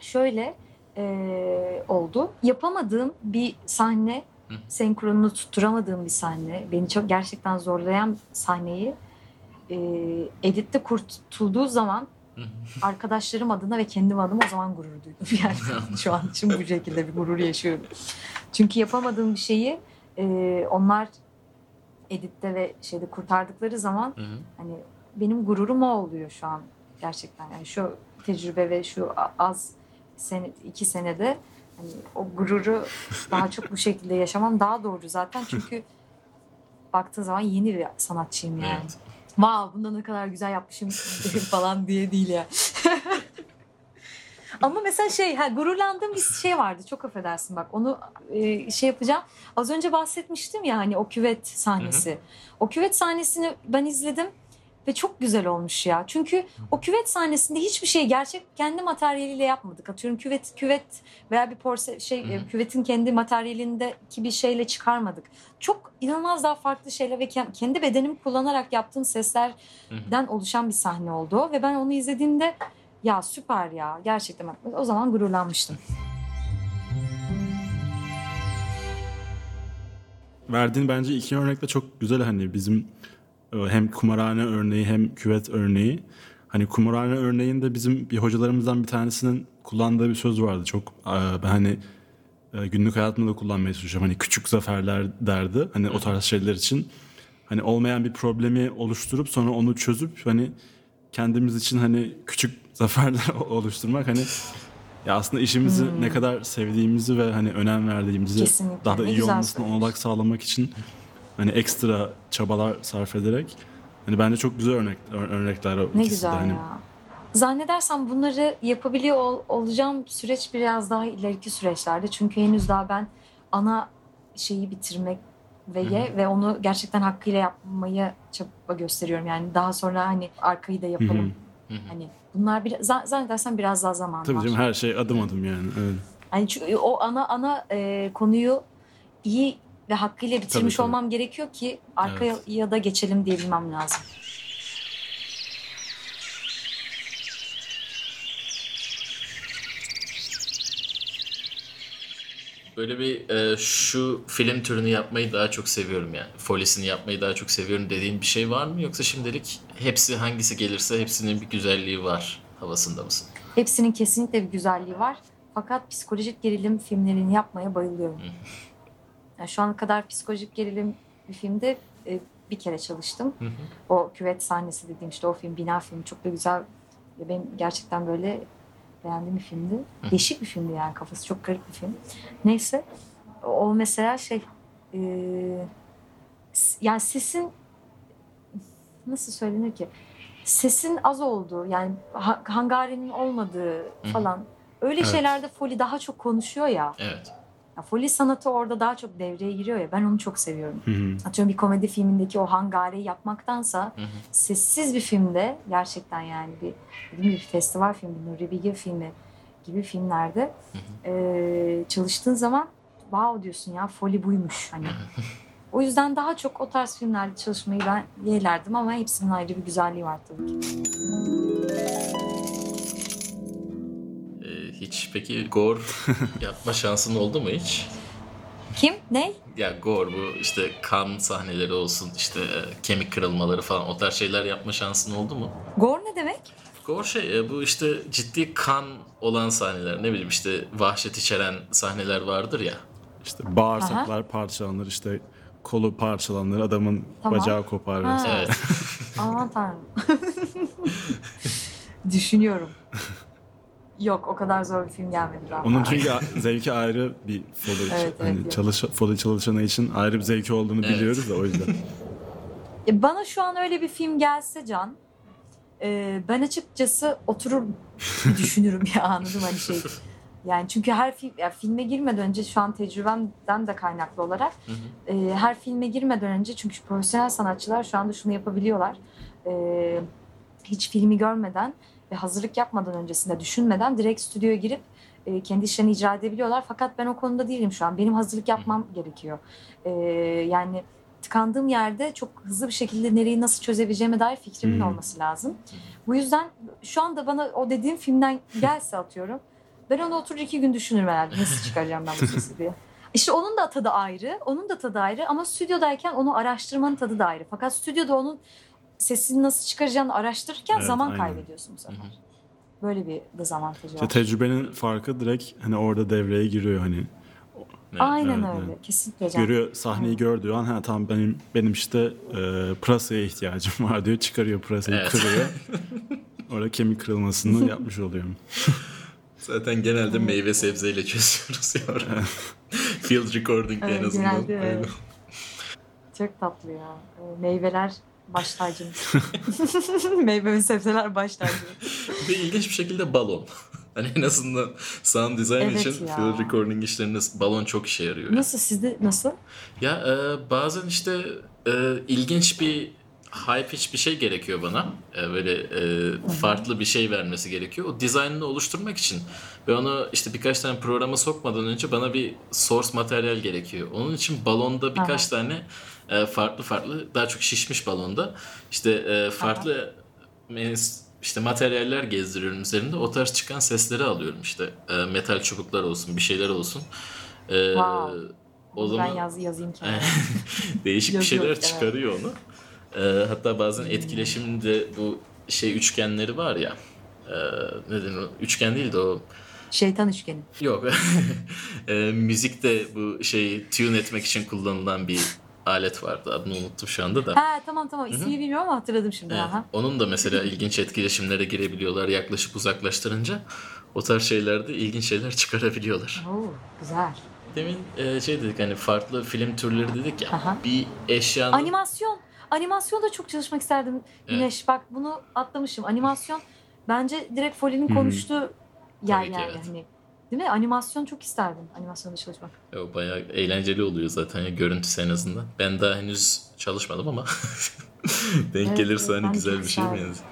şöyle eee, oldu. Yapamadığım bir sahne, Hı. senkronunu tutturamadığım bir sahne, beni çok gerçekten zorlayan sahneyi eee editte kurtulduğu zaman arkadaşlarım adına ve kendim adıma o zaman gurur duydum. Yani şu an için bu şekilde bir gurur yaşıyorum. Çünkü yapamadığım bir şeyi eee, onlar editte ve şeyde kurtardıkları zaman Hı hı. hani benim gururum o oluyor şu an gerçekten. Yani şu tecrübe ve şu az sene, iki senede hani o gururu daha çok bu şekilde yaşamam daha doğru zaten çünkü baktığın zaman yeni bir sanatçıyım yani. Evet. Wow bunda ne kadar güzel yapmışım falan diye değil ya. Ama mesela şey ha, gururlandığım bir şey vardı çok affedersin bak onu e, şey yapacağım. Az önce bahsetmiştim ya hani o küvet sahnesi. O küvet sahnesini ben izledim ve çok güzel olmuş ya. Çünkü o küvet sahnesinde hiçbir şey gerçek kendi materyaliyle yapmadık. Atıyorum küvet küvet veya bir porse şey Hı hı. küvetin kendi materyalindeki bir şeyle çıkarmadık. Çok inanılmaz daha farklı şeyler ve ke- kendi bedenimi kullanarak yaptığım seslerden Hı oluşan bir sahne oldu ve ben onu izlediğimde ya süper ya gerçekten o zaman gururlanmıştım. Verdiğin bence iki örnek de çok güzel hani bizim hem kumarhane örneği hem küvet örneği. Hani kumarhane örneğinde bizim bir hocalarımızdan bir tanesinin kullandığı bir söz vardı. Çok e, ben hani e, günlük hayatımda da kullanmaya çalışıyorum. Hani küçük zaferler derdi. Hani o tarz şeyler için. Hani olmayan bir problemi oluşturup sonra onu çözüp hani kendimiz için hani küçük zaferler oluşturmak hani ya aslında işimizi ne kadar sevdiğimizi ve hani önem verdiğimizi Kesinlikle. daha da Ne iyi olmasına olanak sağlamak için hani ekstra çabalar sarf ederek hani bence çok güzel örnek ör- örnekler o Ne ikisi de güzel hani. ya. Zannedersem bunları yapabiliyor ol- olacağım süreç biraz daha ileriki süreçlerde. Çünkü henüz daha ben ana şeyi bitirmek ve ye ve onu gerçekten hakkıyla yapmaya çaba gösteriyorum. Yani daha sonra hani arkayı da yapalım. Hı hı. Hani bunlar bir, za- zannedersem biraz daha zaman Tabii var. canım her şey adım adım yani. Evet. Yani çünkü o ana ana e, konuyu iyi ve hakkıyla bitirmiş tabii. olmam gerekiyor ki arkaya ya da geçelim diyebilmem lazım. Böyle bir e, şu film türünü yapmayı daha çok seviyorum yani. Folisini yapmayı daha çok seviyorum dediğin bir şey var mı? Yoksa şimdilik hepsi hangisi gelirse hepsinin bir güzelliği var havasında mısın? Hepsinin kesinlikle bir güzelliği var. Fakat psikolojik gerilim filmlerini yapmaya bayılıyorum. Yani şu ana kadar psikolojik gerilim bir filmde e, bir kere çalıştım. Hı hı. O küvet sahnesi dediğim işte o film, bina filmi çok da güzel. Benim gerçekten böyle beğendiğim bir filmdi. Değişik bir filmdi yani kafası çok garip bir film. Neyse o mesela şey e, yani sesin nasıl söylenir ki sesin az olduğu yani ha- hangarenin olmadığı hı. falan öyle Evet. şeylerde Foli daha çok konuşuyor ya. Evet. Ya Foli sanatı orada daha çok devreye giriyor ya ben onu çok seviyorum. Hı hı. Atıyorum bir komedi filmindeki o hangareyi yapmaktansa Hı hı. sessiz bir filmde gerçekten yani bir bir festival filmi, Nuri Bilge filmi gibi filmlerde eee, çalıştığın zaman wow diyorsun ya Foli buymuş hani. O yüzden daha çok o tarz filmlerde çalışmayı ben yeğlerdim ama hepsinin ayrı bir güzelliği var tabii ki. Hiç peki gore yapma şansın oldu mu hiç? Kim? Ne? Ya gore bu işte kan sahneleri olsun işte e, kemik kırılmaları falan o tarz şeyler yapma şansın oldu mu? Gore ne demek? Gore şey e, bu işte ciddi kan olan sahneler ne bileyim işte vahşet içeren sahneler vardır ya. İşte bağırsaklar parçalanır işte kolu parçalanır adamın Tamam. bacağı kopar Ha. Evet. Aman tanrım. Düşünüyorum. Yok o kadar zor bir film gelmedi daha. Onun çünkü zevki ayrı bir Foley, Evet, evet, hani evet. çalış, Foley çalışanı için ayrı bir zevki olduğunu Evet. biliyoruz da o yüzden. E, bana şu an öyle bir film gelse Can, e, ben açıkçası oturur düşünürüm ya anladım hani şey. Yani çünkü her film, ya filme girmeden önce şu an tecrübemden de kaynaklı olarak Hı hı. e, her filme girmeden önce çünkü profesyonel sanatçılar şu anda şunu yapabiliyorlar. E, hiç filmi görmeden ve hazırlık yapmadan öncesinde düşünmeden direkt stüdyoya girip e, kendi işlerini icra edebiliyorlar. Fakat ben o konuda değilim şu an. Benim hazırlık yapmam gerekiyor. E, yani tıkandığım yerde çok hızlı bir şekilde nereyi nasıl çözebileceğime dair fikrimin olması lazım. Bu yüzden şu anda bana o dediğim filmden gelse atıyorum. Ben onu oturur iki gün düşünürüm herhalde. Nasıl çıkaracağım ben bu sesi diye. İşte onun da tadı ayrı, onun da tadı ayrı ama stüdyodayken onu araştırmanın tadı da ayrı. Fakat stüdyoda onun sesini nasıl çıkaracağını araştırırken Evet, zaman aynen. kaybediyorsun bu sefer. Böyle bir dezavantajı İşte var. tecrübenin farkı direkt hani orada devreye giriyor hani. Evet. Aynen evet, öyle. evet. Kesinlikle Can. Görüyor sahneyi gördüğü an ha tamam benim benim işte e, pırasaya ihtiyacım var diyor. Çıkarıyor pırasayı Evet. kırıyor. Orada kemik kırılmasını yapmış oluyor. Zaten genelde meyve sebzeyle çözüyoruz ya orada. Field recording en Evet, azından. genelde evet. Çok tatlı ya. Meyveler baş tacımız. Meyve ve sebzeler baş tacı. Ve ilginç bir şekilde balon. Hani en azından sound design Evet için ya. field recording işlerinde balon çok işe yarıyor. Nasıl sizde nasıl? Ya e, bazen işte e, ilginç bir high pitch bir şey gerekiyor bana. E, böyle e, farklı bir şey vermesi gerekiyor. O dizaynını oluşturmak için ve onu işte birkaç tane programa sokmadan önce bana bir source materyal gerekiyor. Onun için balonda birkaç tane e, farklı farklı daha çok şişmiş balonda işte e, farklı mes- işte materyaller gezdiriyorum üzerinde. O tarz çıkan sesleri alıyorum işte. E, metal çubuklar olsun, bir şeyler olsun. E, Wow. o Ben zaman yaz, yazayım kenara. değişik bir şeyler evet. çıkarıyor onu. Ee, hatta bazen etkileşimde bu şey üçgenleri var ya. E, ne denir o? Üçgen değil de o Şeytan üçgeni. yok. e, müzikte bu şeyi tune etmek için kullanılan bir alet vardı. Adını unuttum şu anda da. Ha tamam tamam ismini bilmiyorum ama hatırladım şimdi. Evet. Aha. Onun da mesela ilginç etkileşimlere girebiliyorlar yaklaşıp uzaklaştırınca. O tarz şeylerde ilginç şeyler çıkarabiliyorlar. Oo, güzel. Demin e, şey dedik hani farklı film türleri dedik ya. Aha. Bir eşyanın Animasyon. Animasyon da çok çalışmak isterdim Güneş. Bak bunu atlamışım. Animasyon bence direkt Foley'nin konuştuğu yer Tabii ki, yani. evet. Hani, değil mi? Animasyon çok isterdim. Animasyonda çalışmak. O bayağı eğlenceli oluyor zaten ya görüntüsü en azından. Ben daha henüz çalışmadım ama denk Evet, gelirse hani güzel bir şey isterdim. benziyor.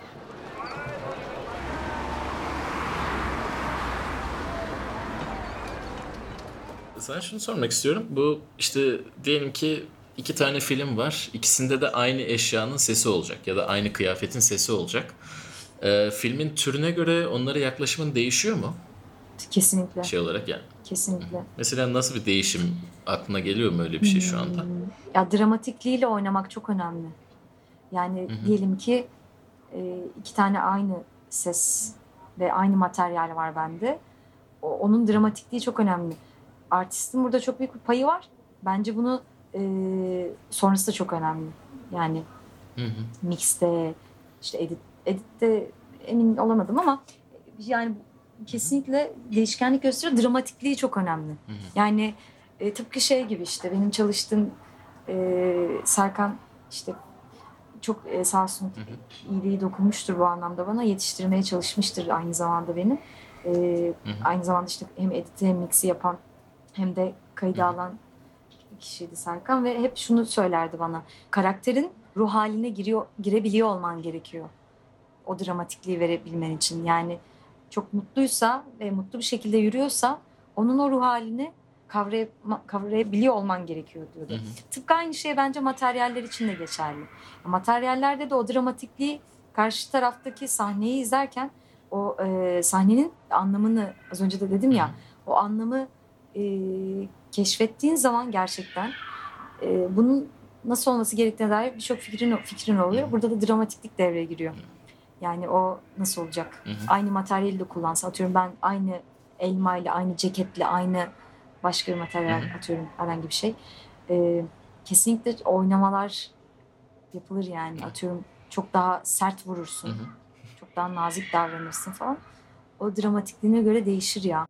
Sana şunu sormak istiyorum. Bu işte diyelim ki iki tane film var. İkisinde de aynı eşyanın sesi olacak ya da aynı kıyafetin sesi olacak. Ee, filmin türüne göre onlara yaklaşımın değişiyor mu? Kesinlikle. Şey olarak yani. Kesinlikle. Mesela nasıl bir değişim aklına geliyor mu öyle bir şey şu anda? Hmm, Ya dramatikliğiyle oynamak çok önemli. Yani diyelim ki e, iki tane aynı ses ve aynı materyal var bende. Onun dramatikliği çok önemli. Artistin burada çok büyük bir payı var. Bence bunu e, sonrası da çok önemli. Yani Hı hı. mixte, işte edit, editte emin olamadım ama yani kesinlikle değişkenlik gösteriyor. Dramatikliği çok önemli. hı. Yani e, tıpkı şey gibi işte benim çalıştığım e, Serkan işte çok e, sağ olsun iyiliği dokunmuştur bu anlamda bana. Yetiştirmeye çalışmıştır aynı zamanda beni. E, Hı hı. aynı zamanda işte hem editi hem mixi yapan hem de kaydı Hı hı. alan kişiydi Serkan ve hep şunu söylerdi bana. Karakterin ruh haline giriyor, girebiliyor olman gerekiyor. O dramatikliği verebilmen için. Yani çok mutluysa ve mutlu bir şekilde yürüyorsa onun o ruh halini kavrayma- kavrayabiliyor olman gerekiyor diyordu. Hı hı. Tıpkı aynı şey bence materyaller için de geçerli. Materyallerde de o dramatikliği karşı taraftaki sahneyi izlerken o e, sahnenin anlamını az önce de dedim ya o anlamı e, keşfettiğin zaman gerçekten e, bunun nasıl olması gerektiğine dair birçok fikrin fikrin oluyor. Burada da dramatiklik devreye giriyor. Yani o nasıl olacak? Hı hı. Aynı materyali de kullansa atıyorum ben aynı elmayla, aynı ceketle, aynı başka bir materyal Hı hı. atıyorum herhangi bir şey. E, kesinlikle oynamalar yapılır yani. Atıyorum çok daha sert vurursun. Hı hı. Çok daha nazik davranırsın falan. O dramatikliğine göre değişir ya.